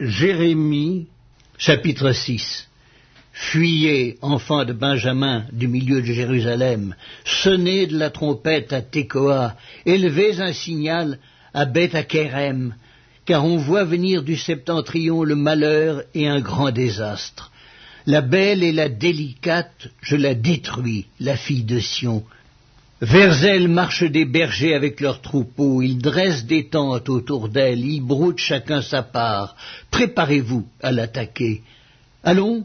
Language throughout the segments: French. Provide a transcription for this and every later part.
Jérémie, chapitre 6 Fuyez, enfants de Benjamin, du milieu de Jérusalem, sonnez de la trompette à Tekoa, élevez un signal à Beth Akerem, car on voit venir du septentrion le malheur et un grand désastre. La belle et la délicate, je la détruis, la fille de Sion. Vers elle marchent des bergers avec leurs troupeaux, ils dressent des tentes autour d'elle, ils broutent chacun sa part. Préparez-vous à l'attaquer. Allons,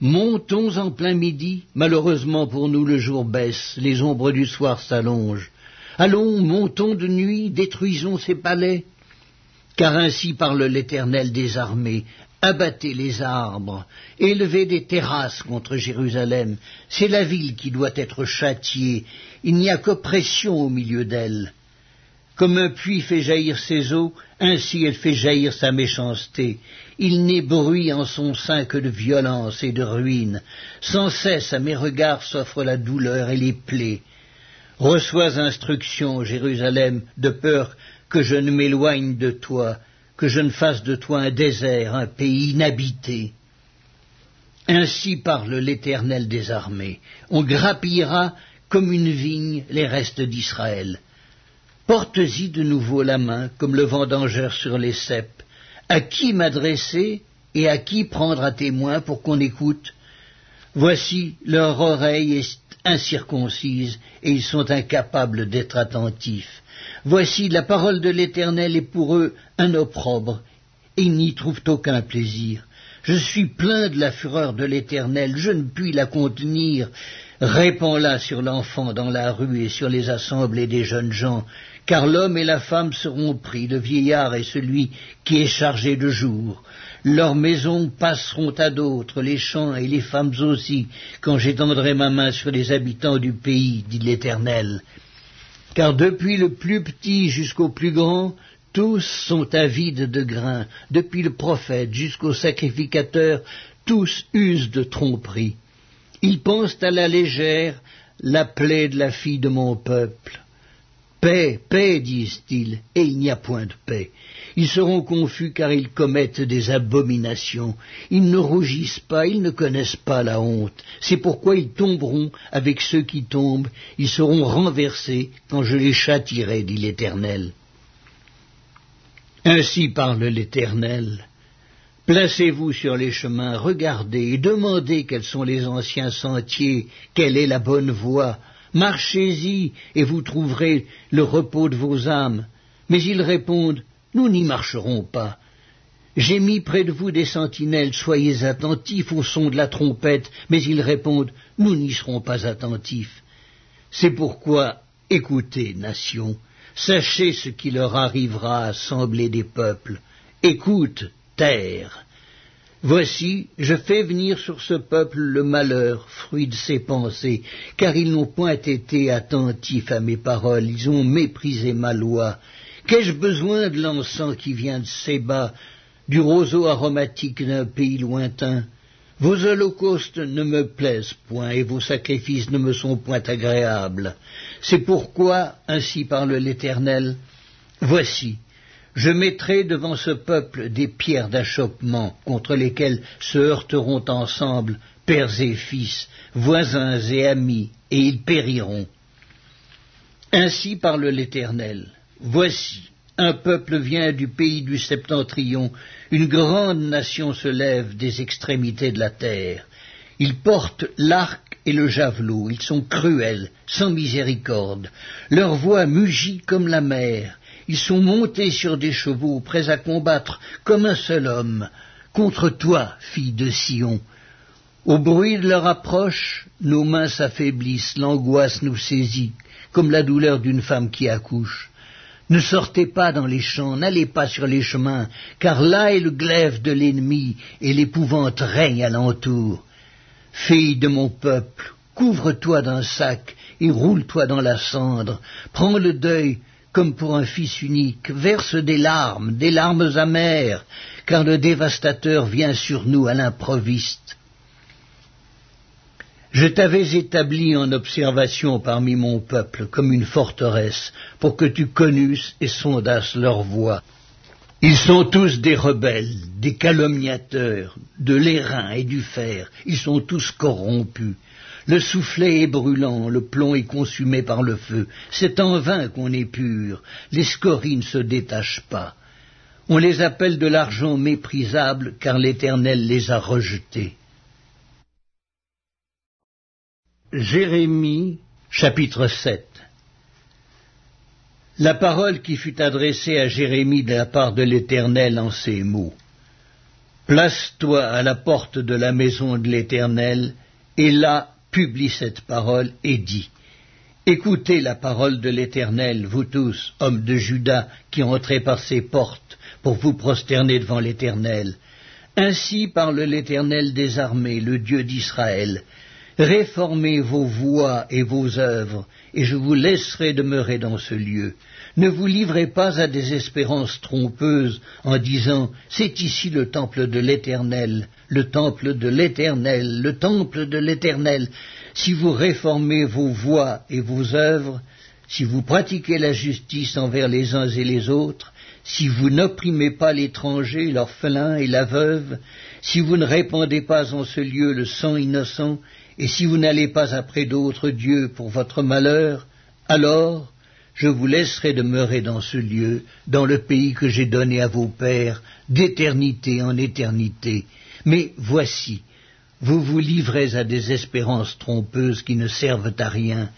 Montons en plein midi, malheureusement pour nous le jour baisse, les ombres du soir s'allongent. Allons, montons de nuit, détruisons ces palais. Car ainsi parle l'Éternel des armées, abattez les arbres, élevez des terrasses contre Jérusalem, c'est la ville qui doit être châtiée, il n'y a qu'oppression au milieu d'elle. Comme un puits fait jaillir ses eaux, ainsi elle fait jaillir sa méchanceté. Il n'est bruit en son sein que de violence et de ruine. Sans cesse à mes regards s'offre la douleur et les plaies. Reçois instruction, Jérusalem, de peur que je ne m'éloigne de toi, que je ne fasse de toi un désert, un pays inhabité. Ainsi parle l'Éternel des armées. On grappillera comme une vigne les restes d'Israël. Porte-y de nouveau la main, comme le vendangeur sur les cèpes. À qui m'adresser et à qui prendre à témoin pour qu'on écoute? Voici, leur oreille est incirconcise et ils sont incapables d'être attentifs. Voici, la parole de l'Éternel est pour eux un opprobre, et ils n'y trouvent aucun plaisir. Je suis plein de la fureur de l'Éternel, je ne puis la contenir. Répands-la sur l'enfant dans la rue et sur les assemblées des jeunes gens, car l'homme et la femme seront pris, le vieillard et celui qui est chargé de jour. Leurs maisons passeront à d'autres, les champs et les femmes aussi, quand j'étendrai ma main sur les habitants du pays, dit l'Éternel. Car depuis le plus petit jusqu'au plus grand, tous sont avides de grains, depuis le prophète jusqu'au sacrificateur, tous usent de tromperie. Ils pensent à la légère la plaie de la fille de mon peuple. Paix, paix, disent-ils, et il n'y a point de paix. Ils seront confus car ils commettent des abominations. Ils ne rougissent pas, ils ne connaissent pas la honte. C'est pourquoi ils tomberont avec ceux qui tombent, ils seront renversés quand je les châtirai, dit l'Éternel. Ainsi parle l'Éternel. Placez-vous sur les chemins, regardez et demandez quels sont les anciens sentiers, quelle est la bonne voie, Marchez-y, et vous trouverez le repos de vos âmes. Mais ils répondent, Nous n'y marcherons pas. J'ai mis près de vous des sentinelles, soyez attentifs au son de la trompette, mais ils répondent, Nous n'y serons pas attentifs. C'est pourquoi, écoutez, nation, sachez ce qui leur arrivera, assemblée des peuples. Écoute, terre. Voici, je fais venir sur ce peuple le malheur, fruit de ses pensées, car ils n'ont point été attentifs à mes paroles, ils ont méprisé ma loi. Qu'ai-je besoin de l'encens qui vient de Séba, du roseau aromatique d'un pays lointain? Vos holocaustes ne me plaisent point, et vos sacrifices ne me sont point agréables. C'est pourquoi, ainsi parle l'Éternel, voici, je mettrai devant ce peuple des pierres d'achoppement contre lesquelles se heurteront ensemble pères et fils, voisins et amis, et ils périront. Ainsi parle l'Éternel. Voici, un peuple vient du pays du septentrion, une grande nation se lève des extrémités de la terre. Ils portent l'arc et le javelot, ils sont cruels, sans miséricorde. Leur voix mugit comme la mer, ils sont montés sur des chevaux, prêts à combattre comme un seul homme, contre toi, fille de Sion. Au bruit de leur approche, nos mains s'affaiblissent, l'angoisse nous saisit, comme la douleur d'une femme qui accouche. Ne sortez pas dans les champs, n'allez pas sur les chemins, car là est le glaive de l'ennemi, et l'épouvante règne alentour. Fille de mon peuple, couvre-toi d'un sac, et roule-toi dans la cendre, prends le deuil, comme pour un fils unique, verse des larmes, des larmes amères, car le dévastateur vient sur nous à l'improviste. Je t'avais établi en observation parmi mon peuple comme une forteresse, pour que tu connusses et sondasses leur voix. Ils sont tous des rebelles, des calomniateurs, de l'airain et du fer, ils sont tous corrompus. Le soufflet est brûlant, le plomb est consumé par le feu. C'est en vain qu'on est pur, les scories ne se détachent pas. On les appelle de l'argent méprisable, car l'Éternel les a rejetés. Jérémie, chapitre 7 La parole qui fut adressée à Jérémie de la part de l'Éternel en ces mots. Place-toi à la porte de la maison de l'Éternel, et là publie cette parole et dit Écoutez la parole de l'Éternel, vous tous, hommes de Juda, qui entrez par ces portes pour vous prosterner devant l'Éternel. Ainsi parle l'Éternel des armées, le Dieu d'Israël. Réformez vos voies et vos œuvres, et je vous laisserai demeurer dans ce lieu. Ne vous livrez pas à des espérances trompeuses en disant C'est ici le temple de l'Éternel, le temple de l'Éternel, le temple de l'Éternel. Si vous réformez vos voies et vos œuvres, si vous pratiquez la justice envers les uns et les autres, si vous n'opprimez pas l'étranger, l'orphelin et la veuve, si vous ne répandez pas en ce lieu le sang innocent, et si vous n'allez pas après d'autres dieux pour votre malheur, alors je vous laisserai demeurer dans ce lieu, dans le pays que j'ai donné à vos pères, d'éternité en éternité. Mais voici, vous vous livrez à des espérances trompeuses qui ne servent à rien.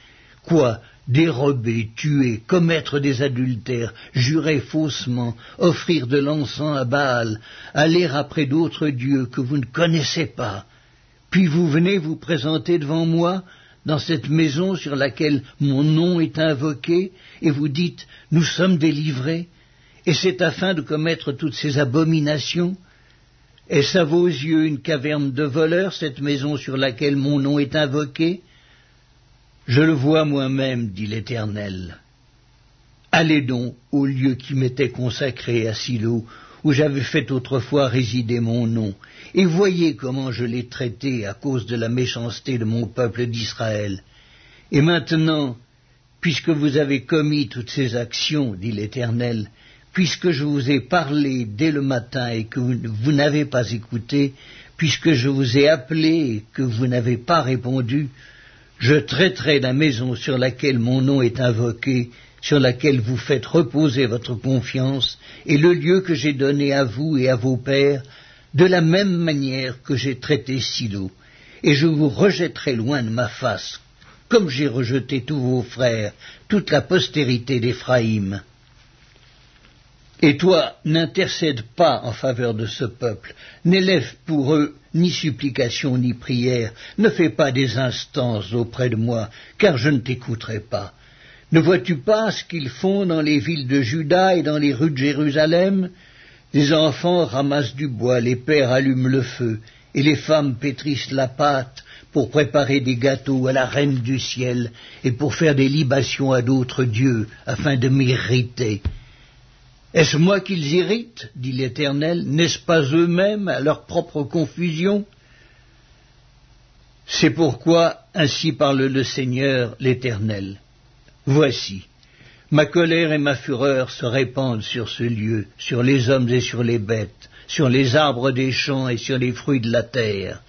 Quoi Dérober, tuer, commettre des adultères, jurer faussement, offrir de l'encens à Baal, aller après d'autres dieux que vous ne connaissez pas. Puis vous venez vous présenter devant moi dans cette maison sur laquelle mon nom est invoqué, et vous dites Nous sommes délivrés, et c'est afin de commettre toutes ces abominations Est-ce à vos yeux une caverne de voleurs, cette maison sur laquelle mon nom est invoqué? Je le vois moi-même, dit l'Éternel. Allez donc au lieu qui m'était consacré à Silo, où j'avais fait autrefois résider mon nom, et voyez comment je l'ai traité à cause de la méchanceté de mon peuple d'Israël. Et maintenant, puisque vous avez commis toutes ces actions, dit l'Éternel, puisque je vous ai parlé dès le matin et que vous, n'avez pas écouté, puisque je vous ai appelé et que vous n'avez pas répondu, je traiterai la maison sur laquelle mon nom est invoqué sur laquelle vous faites reposer votre confiance, et le lieu que j'ai donné à vous et à vos pères, de la même manière que j'ai traité Silo, et je vous rejetterai loin de ma face, comme j'ai rejeté tous vos frères, toute la postérité d'Éphraïm. Et toi, n'intercède pas en faveur de ce peuple, n'élève pour eux ni supplication ni prière, ne fais pas des instances auprès de moi, car je ne t'écouterai pas. Ne vois-tu pas ce qu'ils font dans les villes de Juda et dans les rues de Jérusalem? Les enfants ramassent du bois, les pères allument le feu, et les femmes pétrissent la pâte pour préparer des gâteaux à la reine du ciel et pour faire des libations à d'autres dieux afin de m'irriter. Est-ce moi qu'ils irritent dit l'Éternel N'est-ce pas eux-mêmes à leur propre confusion? C'est pourquoi ainsi parle le Seigneur l'Éternel. Voici, ma colère et ma fureur se répandent sur ce lieu, sur les hommes et sur les bêtes, sur les arbres des champs et sur les fruits de la terre.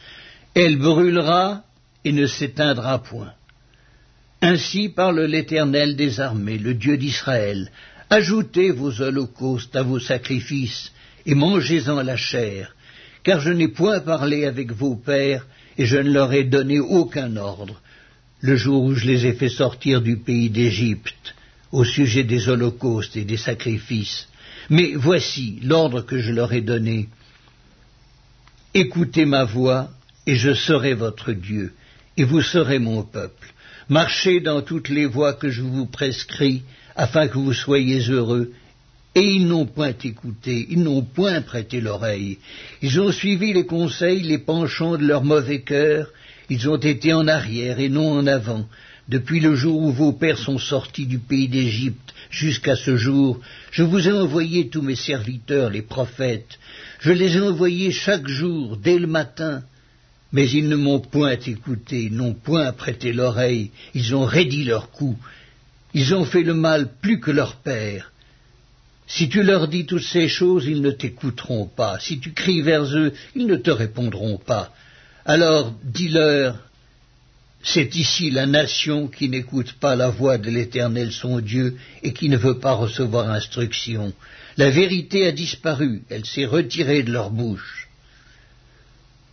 Elle brûlera et ne s'éteindra point. Ainsi parle l'Éternel des armées, le Dieu d'Israël. Ajoutez vos holocaustes à vos sacrifices et mangez-en la chair, car je n'ai point parlé avec vos pères et je ne leur ai donné aucun ordre le jour où je les ai fait sortir du pays d'Égypte au sujet des holocaustes et des sacrifices. Mais voici l'ordre que je leur ai donné. Écoutez ma voix, et je serai votre Dieu, et vous serez mon peuple. Marchez dans toutes les voies que je vous prescris, afin que vous soyez heureux. Et ils n'ont point écouté, ils n'ont point prêté l'oreille. Ils ont suivi les conseils, les penchants de leur mauvais cœur, ils ont été en arrière et non en avant, depuis le jour où vos pères sont sortis du pays d'Égypte jusqu'à ce jour. Je vous ai envoyé tous mes serviteurs, les prophètes. Je les ai envoyés chaque jour, dès le matin. Mais ils ne m'ont point écouté, n'ont point prêté l'oreille, ils ont raidi leur cou, ils ont fait le mal plus que leur père. Si tu leur dis toutes ces choses, ils ne t'écouteront pas. Si tu cries vers eux, ils ne te répondront pas. Alors dis-leur, c'est ici la nation qui n'écoute pas la voix de l'Éternel son Dieu et qui ne veut pas recevoir instruction. La vérité a disparu, elle s'est retirée de leur bouche.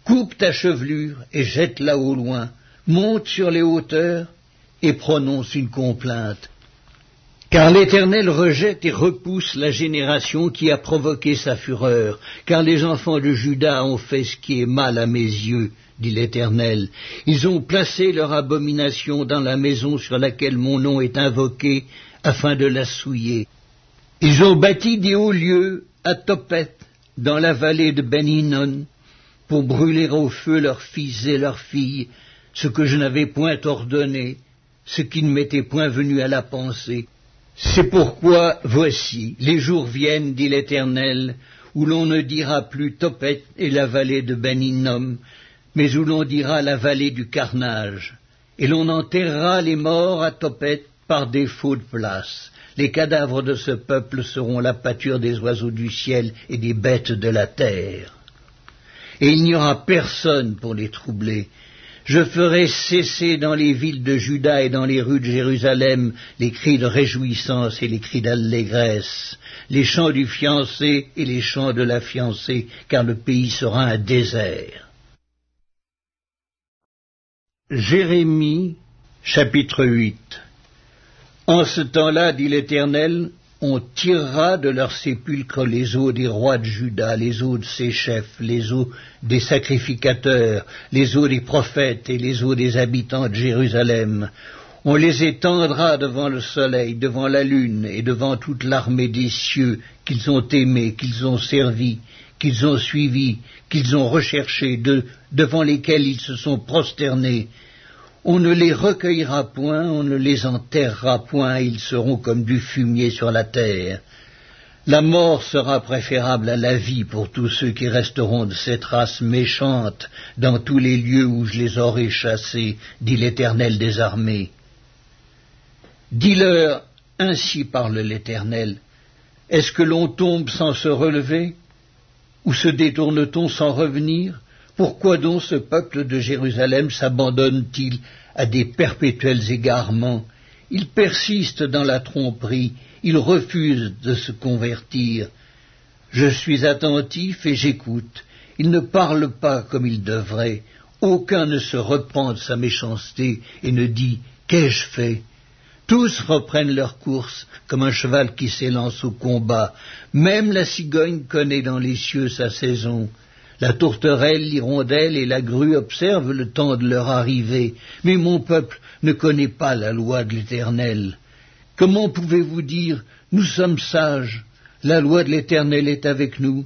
Coupe ta chevelure et jette-la au loin, monte sur les hauteurs et prononce une complainte. Car l'Éternel rejette et repousse la génération qui a provoqué sa fureur, car les enfants de Judas ont fait ce qui est mal à mes yeux, dit l'Éternel. Ils ont placé leur abomination dans la maison sur laquelle mon nom est invoqué, afin de la souiller. Ils ont bâti des hauts lieux à Topet, dans la vallée de Beninon, pour brûler au feu leurs fils et leurs filles, ce que je n'avais point ordonné, ce qui ne m'était point venu à la pensée. C'est pourquoi, voici, les jours viennent, dit l'Éternel, où l'on ne dira plus Topet et la vallée de Beninom, mais où l'on dira la vallée du carnage, et l'on enterrera les morts à Topet par défaut de place. Les cadavres de ce peuple seront la pâture des oiseaux du ciel et des bêtes de la terre. Et il n'y aura personne pour les troubler, je ferai cesser dans les villes de Juda et dans les rues de Jérusalem les cris de réjouissance et les cris d'allégresse, les chants du fiancé et les chants de la fiancée, car le pays sera un désert. Jérémie chapitre 8 En ce temps-là, dit l'Éternel, on tirera de leurs sépulcres les os des rois de Juda, les os de ses chefs, les os des sacrificateurs, les os des prophètes et les os des habitants de Jérusalem. On les étendra devant le soleil, devant la lune et devant toute l'armée des cieux qu'ils ont aimés, qu'ils ont servis, qu'ils ont suivis, qu'ils ont recherchés, devant lesquels ils se sont prosternés, on ne les recueillera point, on ne les enterrera point, ils seront comme du fumier sur la terre. La mort sera préférable à la vie pour tous ceux qui resteront de cette race méchante dans tous les lieux où je les aurai chassés, dit l'Éternel des armées. Dis-leur, ainsi parle l'Éternel, est-ce que l'on tombe sans se relever Ou se détourne-t-on sans revenir? Pourquoi donc ce peuple de Jérusalem s'abandonne-t-il à des perpétuels égarements? Il persiste dans la tromperie, il refuse de se convertir. Je suis attentif et j'écoute. Il ne parle pas comme il devrait. Aucun ne se repent de sa méchanceté et ne dit Qu'ai-je fait? Tous reprennent leur course comme un cheval qui s'élance au combat. Même la cigogne connaît dans les cieux sa saison. La tourterelle, l'hirondelle et la grue observent le temps de leur arrivée, mais mon peuple ne connaît pas la loi de l'Éternel. Comment pouvez-vous dire Nous sommes sages, la loi de l'Éternel est avec nous?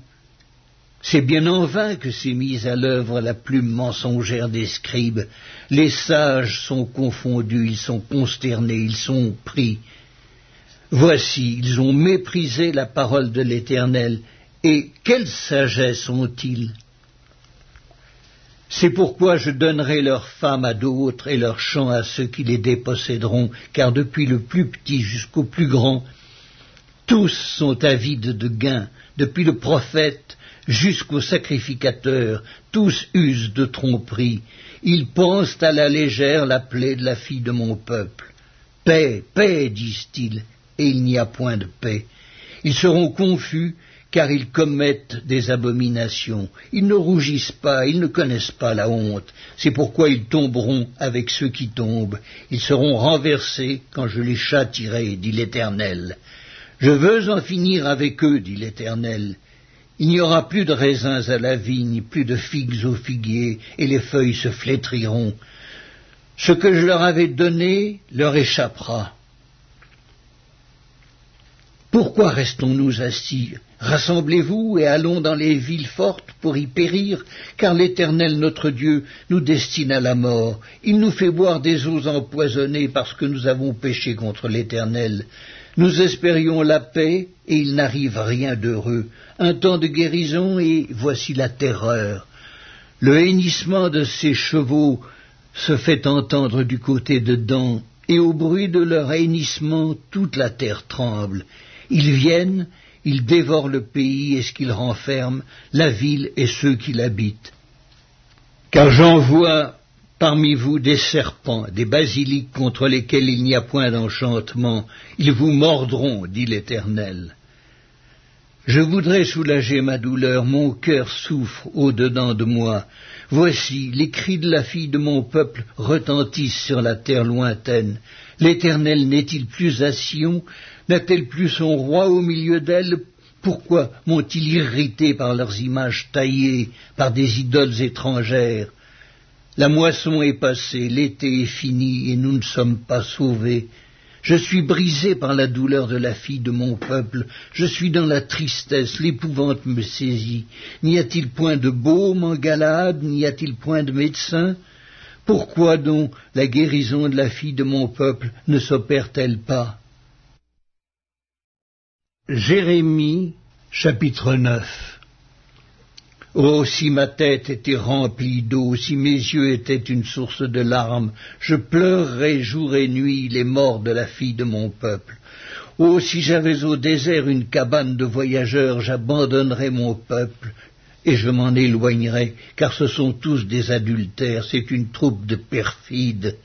C'est bien en vain que s'est mise à l'œuvre la plume mensongère des scribes. Les sages sont confondus, ils sont consternés, ils sont pris. Voici, ils ont méprisé la parole de l'Éternel, et quelle sagesse ont-ils? C'est pourquoi je donnerai leurs femmes à d'autres et leurs champs à ceux qui les déposséderont, car depuis le plus petit jusqu'au plus grand, tous sont avides de gain, depuis le prophète jusqu'au sacrificateur, tous usent de tromperie. Ils pensent à la légère la plaie de la fille de mon peuple. Paix, paix, disent-ils, et il n'y a point de paix. Ils seront confus car ils commettent des abominations. Ils ne rougissent pas, ils ne connaissent pas la honte. C'est pourquoi ils tomberont avec ceux qui tombent. Ils seront renversés quand je les châtirai, dit l'Éternel. Je veux en finir avec eux, dit l'Éternel. Il n'y aura plus de raisins à la vigne, plus de figues au figuier, et les feuilles se flétriront. Ce que je leur avais donné leur échappera. Pourquoi restons-nous assis Rassemblez-vous et allons dans les villes fortes pour y périr, car l'Éternel notre Dieu nous destine à la mort. Il nous fait boire des eaux empoisonnées parce que nous avons péché contre l'Éternel. Nous espérions la paix et il n'arrive rien d'heureux. Un temps de guérison et voici la terreur. Le hennissement de ces chevaux se fait entendre du côté de Dan, et au bruit de leur hennissement toute la terre tremble. Ils viennent, il dévore le pays et ce qu'il renferme, la ville et ceux qui l'habitent. Car j'envoie parmi vous des serpents, des basiliques contre lesquels il n'y a point d'enchantement, ils vous mordront, dit l'Éternel. Je voudrais soulager ma douleur, mon cœur souffre au-dedans de moi. Voici, les cris de la fille de mon peuple retentissent sur la terre lointaine. L'Éternel n'est-il plus à Sion N'a-t-elle plus son roi au milieu d'elle? Pourquoi m'ont-ils irrité par leurs images taillées, par des idoles étrangères? La moisson est passée, l'été est fini, et nous ne sommes pas sauvés. Je suis brisé par la douleur de la fille de mon peuple, je suis dans la tristesse, l'épouvante me saisit. N'y a-t-il point de baume en Galade, n'y a-t-il point de médecin Pourquoi donc la guérison de la fille de mon peuple ne s'opère-t-elle pas? Jérémie chapitre 9 Oh, si ma tête était remplie d'eau, si mes yeux étaient une source de larmes, je pleurerais jour et nuit les morts de la fille de mon peuple. Oh, si j'avais au désert une cabane de voyageurs, j'abandonnerais mon peuple et je m'en éloignerais, car ce sont tous des adultères, c'est une troupe de perfides.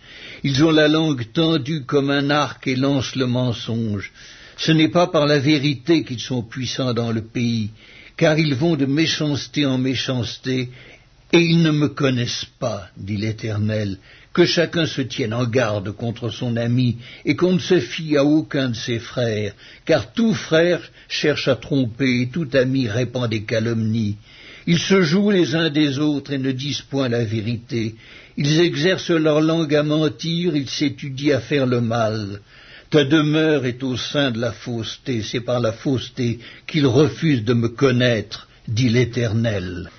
Ils ont la langue tendue comme un arc et lancent le mensonge. Ce n'est pas par la vérité qu'ils sont puissants dans le pays, car ils vont de méchanceté en méchanceté, et ils ne me connaissent pas, dit l'Éternel, que chacun se tienne en garde contre son ami, et qu'on ne se fie à aucun de ses frères, car tout frère cherche à tromper, et tout ami répand des calomnies. Ils se jouent les uns des autres et ne disent point la vérité. Ils exercent leur langue à mentir, ils s'étudient à faire le mal. Ta demeure est au sein de la fausseté, c'est par la fausseté qu'ils refusent de me connaître, dit l'Éternel.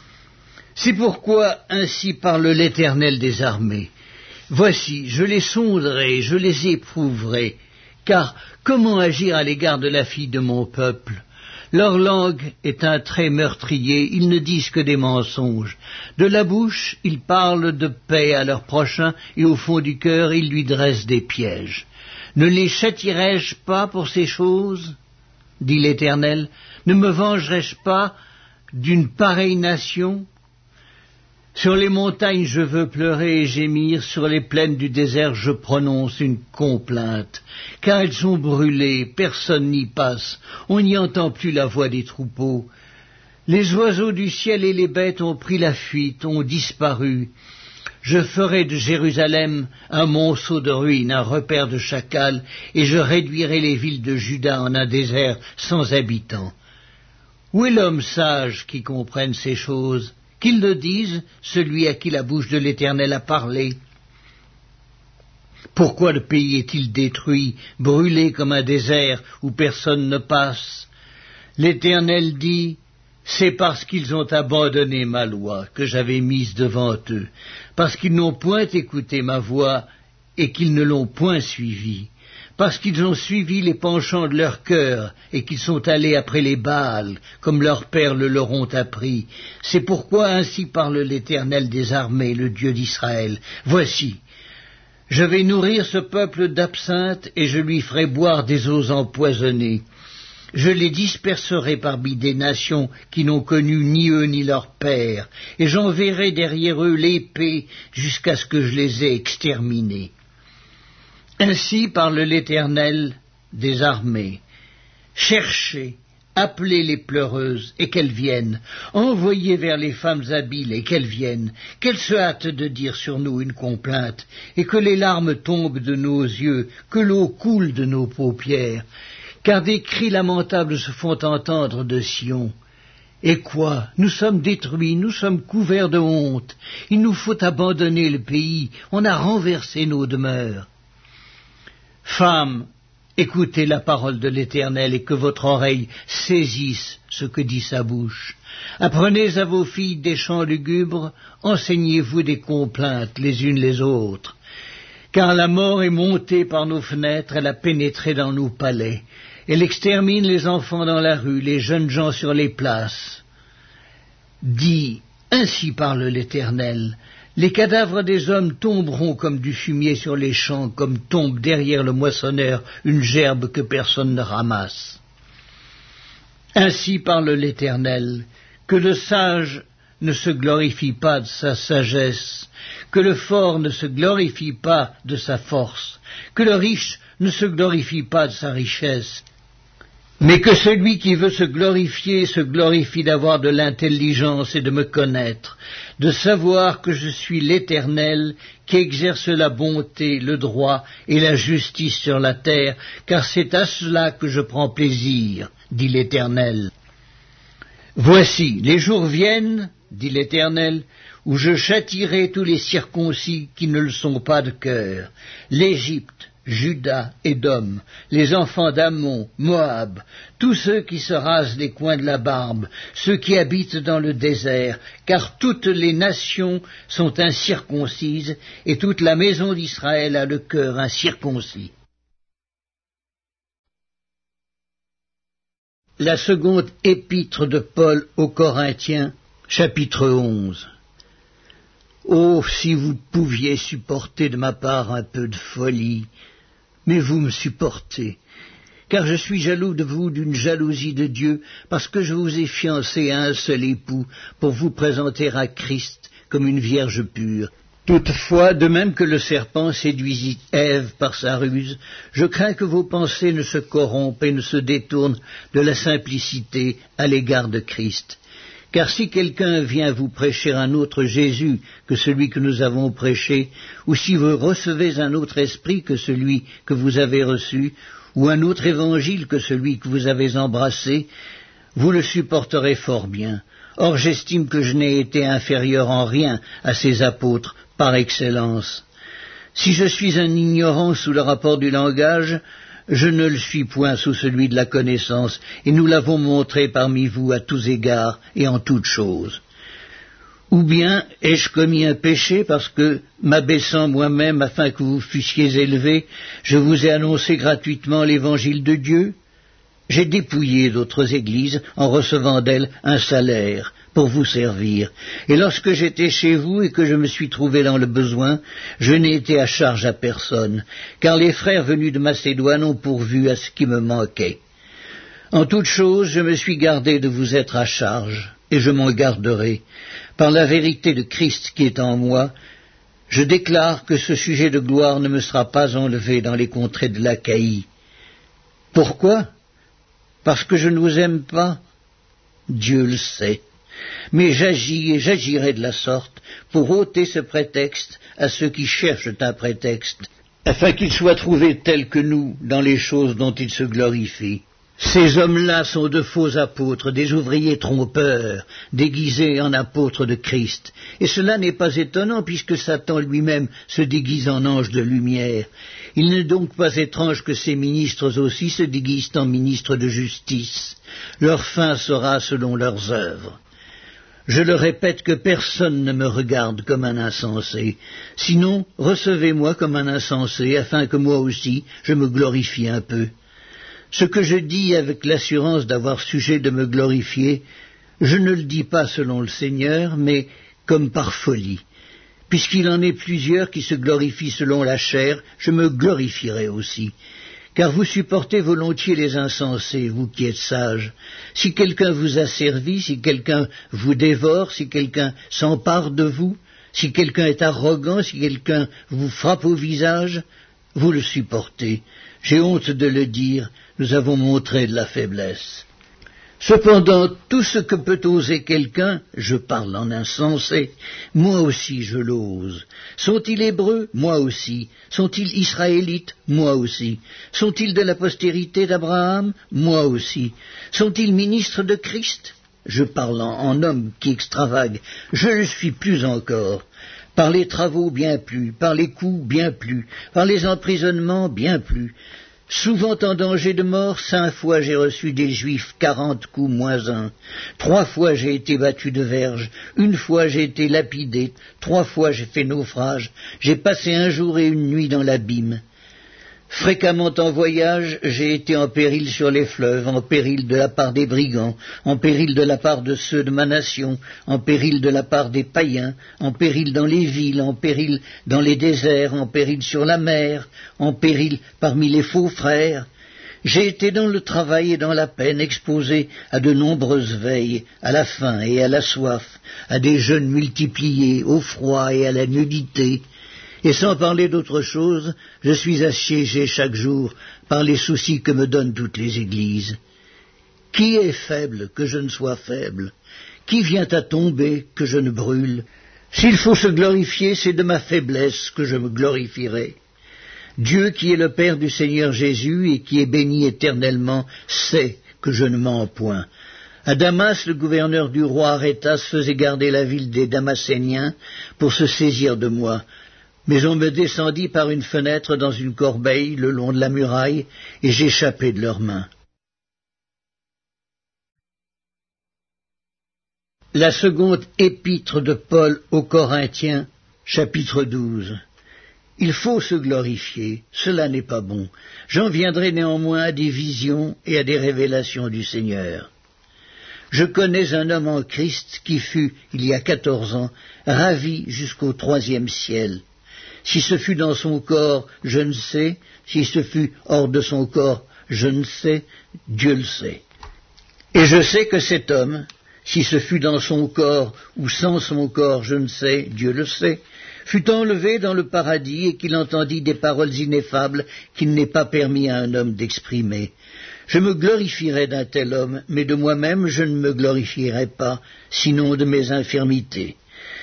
C'est pourquoi ainsi parle l'Éternel des armées. Voici, je les sonderai, je les éprouverai, car comment agir à l'égard de la fille de mon peuple? Leur langue est un trait meurtrier, ils ne disent que des mensonges. De la bouche, ils parlent de paix à leur prochain, et au fond du cœur, ils lui dressent des pièges. Ne les châtierai-je pas pour ces choses dit l'Éternel. Ne me vengerai-je pas d'une pareille nation? Sur les montagnes je veux pleurer et gémir, sur les plaines du désert je prononce une complainte, car elles sont brûlées, personne n'y passe, on n'y entend plus la voix des troupeaux. Les oiseaux du ciel et les bêtes ont pris la fuite, ont disparu, je ferai de Jérusalem un monceau de ruines, un repère de chacals, et je réduirai les villes de Juda en un désert sans habitants. Où est l'homme sage qui comprenne ces choses Qu'il le dise, celui à qui la bouche de l'Éternel a parlé. Pourquoi le pays est-il détruit, brûlé comme un désert où personne ne passe? L'Éternel dit, c'est parce qu'ils ont abandonné ma loi que j'avais mise devant eux, parce qu'ils n'ont point écouté ma voix et qu'ils ne l'ont point suivie, parce qu'ils ont suivi les penchants de leur cœur et qu'ils sont allés après les Baals, comme leurs pères le leur ont appris. C'est pourquoi ainsi parle l'Éternel des armées, le Dieu d'Israël. Voici, je vais nourrir ce peuple d'absinthe et je lui ferai boire des eaux empoisonnées. Je les disperserai parmi des nations qui n'ont connu ni eux ni leur père, et j'enverrai derrière eux l'épée jusqu'à ce que je les ai exterminés. Ainsi parle l'Éternel des armées. Cherchez, appelez les pleureuses, et qu'elles viennent. Envoyez vers les femmes habiles, et qu'elles viennent. Qu'elles se hâtent de dire sur nous une complainte, et que les larmes tombent de nos yeux, que l'eau coule de nos paupières car des cris lamentables se font entendre de Sion. Et quoi? Nous sommes détruits, nous sommes couverts de honte. Il nous faut abandonner le pays, on a renversé nos demeures. Femmes, écoutez la parole de l'Éternel et que votre oreille saisisse ce que dit sa bouche. Apprenez à vos filles des chants lugubres, enseignez-vous des complaintes les unes les autres. Car la mort est montée par nos fenêtres, elle a pénétré dans nos palais. Elle extermine les enfants dans la rue, les jeunes gens sur les places. Dit, ainsi parle l'Éternel, les cadavres des hommes tomberont comme du fumier sur les champs, comme tombe derrière le moissonneur une gerbe que personne ne ramasse. Ainsi parle l'Éternel, que le sage ne se glorifie pas de sa sagesse, que le fort ne se glorifie pas de sa force, que le riche ne se glorifie pas de sa richesse, mais que celui qui veut se glorifier se glorifie d'avoir de l'intelligence et de me connaître, de savoir que je suis l'Éternel qui exerce la bonté, le droit et la justice sur la terre, car c'est à cela que je prends plaisir, dit l'Éternel. Voici, les jours viennent, dit l'Éternel, où je châtirai tous les circoncis qui ne le sont pas de cœur, l'Égypte, Judas, Édom, les enfants d'Ammon, Moab, tous ceux qui se rasent les coins de la barbe, ceux qui habitent dans le désert, car toutes les nations sont incirconcises, et toute la maison d'Israël a le cœur incirconcis. La seconde épître de Paul aux Corinthiens, chapitre 11. Oh, si vous pouviez supporter de ma part un peu de folie, mais vous me supportez, car je suis jaloux de vous d'une jalousie de Dieu, parce que je vous ai fiancé à un seul époux pour vous présenter à Christ comme une vierge pure. Toutefois, de même que le serpent séduisit Ève par sa ruse, je crains que vos pensées ne se corrompent et ne se détournent de la simplicité à l'égard de Christ. Car si quelqu'un vient vous prêcher un autre Jésus que celui que nous avons prêché, ou si vous recevez un autre esprit que celui que vous avez reçu, ou un autre évangile que celui que vous avez embrassé, vous le supporterez fort bien. Or j'estime que je n'ai été inférieur en rien à ces apôtres par excellence. Si je suis un ignorant sous le rapport du langage, je ne le suis point sous celui de la connaissance, et nous l'avons montré parmi vous à tous égards et en toutes choses. Ou bien ai-je commis un péché parce que, m'abaissant moi-même afin que vous fussiez élevés, je vous ai annoncé gratuitement l'évangile de Dieu? J'ai dépouillé d'autres églises en recevant d'elles un salaire, pour vous servir. Et lorsque j'étais chez vous et que je me suis trouvé dans le besoin, je n'ai été à charge à personne, car les frères venus de Macédoine ont pourvu à ce qui me manquait. En toute chose, je me suis gardé de vous être à charge, et je m'en garderai. Par la vérité de Christ qui est en moi, je déclare que ce sujet de gloire ne me sera pas enlevé dans les contrées de l'Achaïe. Pourquoi? Parce que je ne vous aime pas Dieu le sait mais j'agis et j'agirai de la sorte pour ôter ce prétexte à ceux qui cherchent un prétexte, afin qu'ils soient trouvés tels que nous dans les choses dont ils se glorifient. Ces hommes-là sont de faux apôtres, des ouvriers trompeurs, déguisés en apôtres de Christ. Et cela n'est pas étonnant, puisque Satan lui-même se déguise en ange de lumière. Il n'est donc pas étrange que ces ministres aussi se déguisent en ministres de justice. Leur fin sera selon leurs œuvres. Je le répète que personne ne me regarde comme un insensé. Sinon, recevez-moi comme un insensé, afin que moi aussi je me glorifie un peu. Ce que je dis avec l'assurance d'avoir sujet de me glorifier, je ne le dis pas selon le Seigneur, mais comme par folie. Puisqu'il en est plusieurs qui se glorifient selon la chair, je me glorifierai aussi car vous supportez volontiers les insensés, vous qui êtes sages. Si quelqu'un vous a servi, si quelqu'un vous dévore, si quelqu'un s'empare de vous, si quelqu'un est arrogant, si quelqu'un vous frappe au visage, vous le supportez. J'ai honte de le dire, nous avons montré de la faiblesse. Cependant, tout ce que peut oser quelqu'un, je parle en insensé, moi aussi je l'ose. Sont-ils hébreux? Moi aussi. Sont-ils israélites? Moi aussi. Sont-ils de la postérité d'Abraham? Moi aussi. Sont-ils ministres de Christ? Je parle en, homme qui extravague. Je le suis plus encore par les travaux bien plus, par les coups bien plus, par les emprisonnements bien plus, Souvent en danger de mort, cinq fois j'ai reçu des juifs quarante coups moins un. Trois fois j'ai été battu de verge, une fois j'ai été lapidé, trois fois j'ai fait naufrage, j'ai passé un jour et une nuit dans l'abîme. Fréquemment en voyage, j'ai été en péril sur les fleuves, en péril de la part des brigands, en péril de la part de ceux de ma nation, en péril de la part des païens, en péril dans les villes, en péril dans les déserts, en péril sur la mer, en péril parmi les faux frères. J'ai été dans le travail et dans la peine exposé à de nombreuses veilles, à la faim et à la soif, à des jeûnes multipliés, au froid et à la nudité. Et sans parler d'autre chose, je suis assiégé chaque jour par les soucis que me donnent toutes les églises. Qui est faible que je ne sois faible? Qui vient à tomber que je ne brûle? S'il faut se glorifier, c'est de ma faiblesse que je me glorifierai. Dieu qui est le Père du Seigneur Jésus et qui est béni éternellement sait que je ne mens point. À Damas, le gouverneur du roi Arétas faisait garder la ville des Damaséniens pour se saisir de moi. Mais on me descendit par une fenêtre dans une corbeille le long de la muraille, et j'échappai de leurs mains. La seconde épître de Paul aux Corinthiens, chapitre 12. Il faut se glorifier, cela n'est pas bon. J'en viendrai néanmoins à des visions et à des révélations du Seigneur. Je connais un homme en Christ qui fut, il y a quatorze ans, ravi jusqu'au troisième ciel. Si ce fut dans son corps, je ne sais, si ce fut hors de son corps, je ne sais, Dieu le sait. Et je sais que cet homme, si ce fut dans son corps ou sans son corps, je ne sais, Dieu le sait, fut enlevé dans le paradis et qu'il entendit des paroles ineffables qu'il n'est pas permis à un homme d'exprimer. Je me glorifierai d'un tel homme, mais de moi-même je ne me glorifierai pas, sinon de mes infirmités.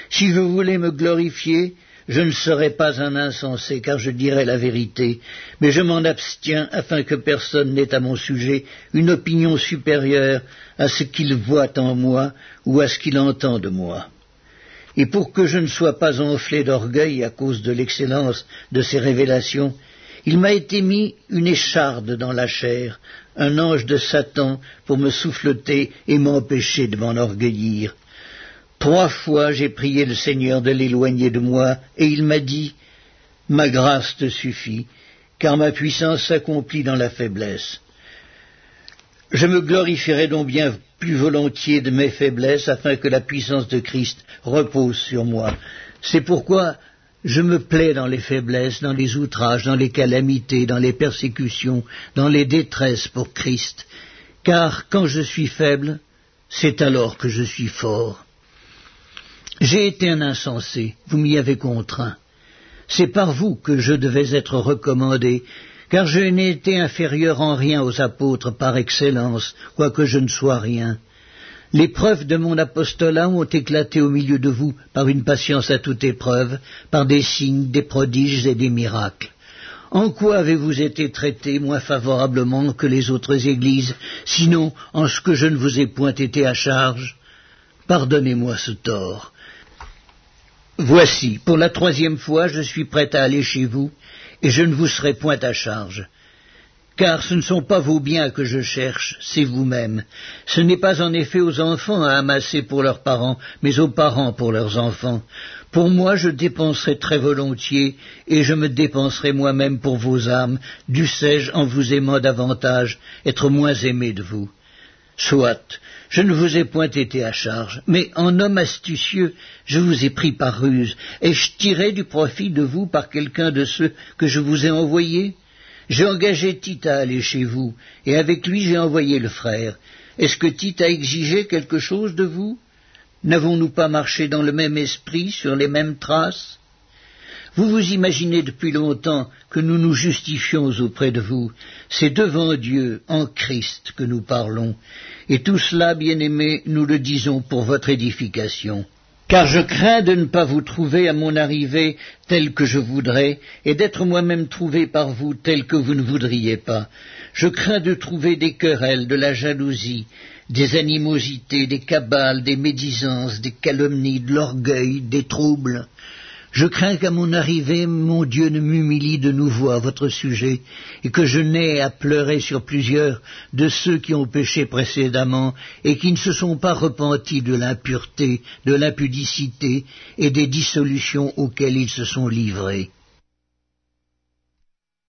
Si je voulais me glorifier, je ne serais pas un insensé, car je dirais la vérité, mais je m'en abstiens afin que personne n'ait à mon sujet une opinion supérieure à ce qu'il voit en moi ou à ce qu'il entend de moi et pour que je ne sois pas enflé d'orgueil à cause de l'excellence de ces révélations, il m'a été mis une écharde dans la chair, un ange de Satan pour me souffleter et m'empêcher de m'enorgueillir. Trois fois j'ai prié le Seigneur de l'éloigner de moi, et il m'a dit Ma grâce te suffit, car ma puissance s'accomplit dans la faiblesse. Je me glorifierai donc bien plus volontiers de mes faiblesses afin que la puissance de Christ repose sur moi. C'est pourquoi je me plais dans les faiblesses, dans les outrages, dans les calamités, dans les persécutions, dans les détresses pour Christ, car quand je suis faible, c'est alors que je suis fort. J'ai été un insensé, vous m'y avez contraint. C'est par vous que je devais être recommandé, car je n'ai été inférieur en rien aux apôtres par excellence, quoique je ne sois rien. Les preuves de mon apostolat ont éclaté au milieu de vous par une patience à toute épreuve, par des signes, des prodiges et des miracles. En quoi avez-vous été traité moins favorablement que les autres églises, sinon en ce que je ne vous ai point été à charge? Pardonnez-moi ce tort. Voici, pour la troisième fois, je suis prêt à aller chez vous, et je ne vous serai point à charge. Car ce ne sont pas vos biens que je cherche, c'est vous-même. Ce n'est pas en effet aux enfants à amasser pour leurs parents, mais aux parents pour leurs enfants. Pour moi, je dépenserai très volontiers, et je me dépenserai moi-même pour vos âmes, dussé-je, en vous aimant davantage, être moins aimé de vous? Soit, je ne vous ai point été à charge, mais en homme astucieux, je vous ai pris par ruse. Ai-je tiré du profit de vous par quelqu'un de ceux que je vous ai envoyés? J'ai engagé Tite à aller chez vous, et avec lui j'ai envoyé le frère. Est-ce que Tite a exigé quelque chose de vous? N'avons-nous pas marché dans le même esprit, sur les mêmes traces? Vous vous imaginez depuis longtemps que nous nous justifions auprès de vous. C'est devant Dieu, en Christ, que nous parlons. Et tout cela, bien-aimés, nous le disons pour votre édification. Car je crains de ne pas vous trouver à mon arrivée tel que je voudrais, et d'être moi-même trouvé par vous tel que vous ne voudriez pas. Je crains de trouver des querelles, de la jalousie, des animosités, des cabales, des médisances, des calomnies, de l'orgueil, des troubles. Je crains qu'à mon arrivée, mon Dieu ne m'humilie de nouveau à votre sujet, et que je n'aie à pleurer sur plusieurs de ceux qui ont péché précédemment, et qui ne se sont pas repentis de l'impureté, de l'impudicité et des dissolutions auxquelles ils se sont livrés.